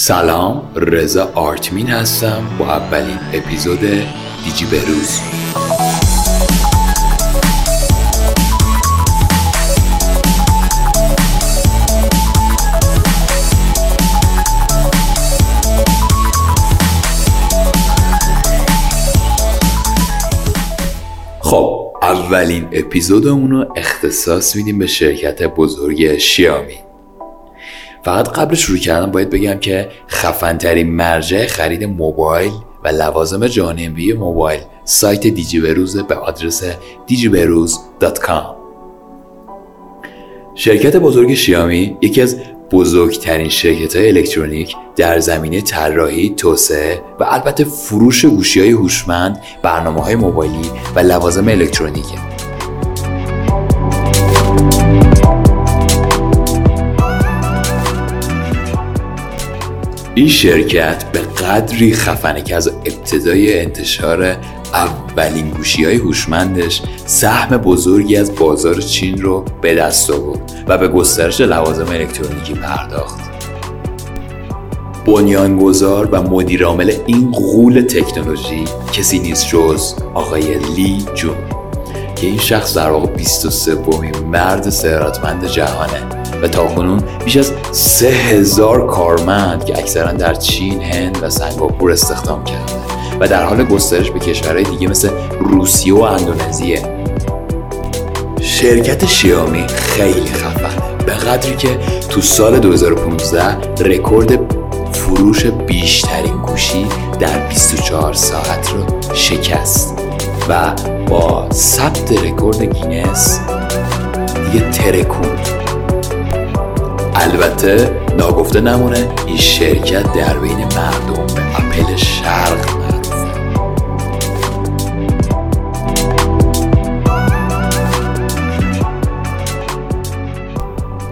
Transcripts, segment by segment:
سلام رضا آرتمین هستم با اولین اپیزود دیجی بروز خب اولین اپیزودمون رو اختصاص میدیم به شرکت بزرگ شیامی. فقط قبل شروع کردن باید بگم که خفنترین مرجع خرید موبایل و لوازم جانبی موبایل سایت دیجی بروز به آدرس digiberuz.com شرکت بزرگ شیامی یکی از بزرگترین شرکت های الکترونیک در زمینه طراحی، توسعه و البته فروش گوشی های هوشمند، برنامه های موبایلی و لوازم الکترونیکه. این شرکت به قدری خفنه که از ابتدای انتشار اولین گوشی های هوشمندش سهم بزرگی از بازار چین رو به دست آورد و به گسترش لوازم الکترونیکی پرداخت. بنیانگذار و مدیرعامل این غول تکنولوژی کسی نیست جز آقای لی جون که این شخص در واقع 23 مرد ثروتمند جهانه و کنون بیش از سه هزار کارمند که اکثرا در چین، هند و سنگاپور استخدام کرده و در حال گسترش به کشورهای دیگه مثل روسیه و اندونزیه. شرکت شیائومی خیلی خفنه به قدری که تو سال 2015 رکورد فروش بیشترین گوشی در 24 ساعت رو شکست و با ثبت رکورد گینس دیگه ترکوند البته ناگفته نمونه این شرکت در بین مردم اپل شرق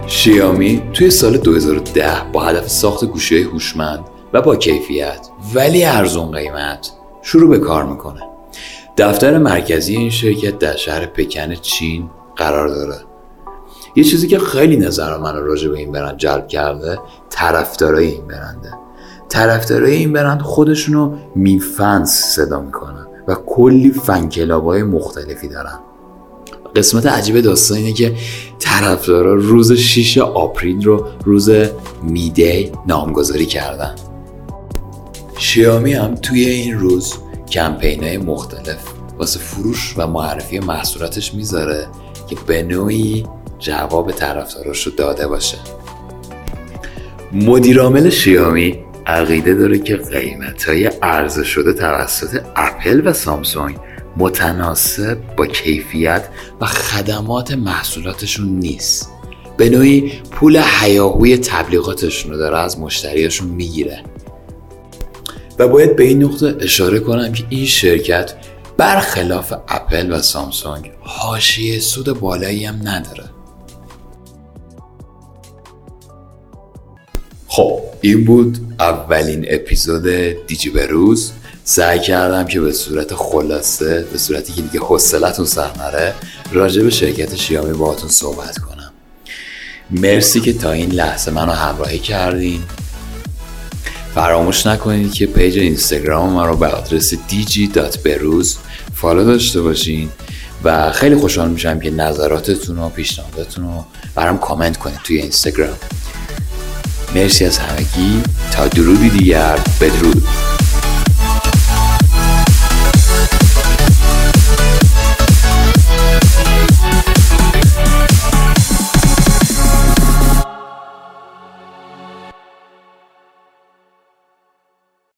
شیامی توی سال 2010 با هدف ساخت گوشی هوشمند و با کیفیت ولی ارزون قیمت شروع به کار می‌کنه. دفتر مرکزی این شرکت در شهر پکن چین قرار داره یه چیزی که خیلی نظر من راجع به این برند جلب کرده طرفدارای این برنده. طرفدارای این برند خودشونو میفنس صدا می‌کنن و کلی فن های مختلفی دارن. قسمت عجیب داستان اینه که طرفدارا روز 6 آپریل رو روز میدی نامگذاری کردن. شیامی هم توی این روز کمپین های مختلف واسه فروش و معرفی محصولاتش می‌ذاره که به نوعی جواب طرفداراش رو داده باشه. مدیرعامل شیامی عقیده داره که قیمت های عرضه شده توسط اپل و سامسونگ متناسب با کیفیت و خدمات محصولاتشون نیست. به نوعی پول حیاهوی تبلیغاتشون رو داره از مشتریاشون می‌گیره. و باید به این نقطه اشاره کنم که این شرکت برخلاف اپل و سامسونگ حاشیه سود بالایی هم نداره. خب این بود اولین اپیزود دیجی بروز سعی کردم که به صورت خلاصه به صورتی که دیگه حوصلتون سر نره راجع به شرکت شیامی باهاتون صحبت کنم. مرسی که تا این لحظه منو همراهی کردین. فراموش نکنید که page اینستاگرام ما رو به آدرس dg.beruz follow داشته باشین و خیلی خوشحال میشم که نظراتتون و پیشنهاداتتون رو برام کامنت کنید توی اینستاگرام. مرسی از همگی. تا درودی دیگر بدرود.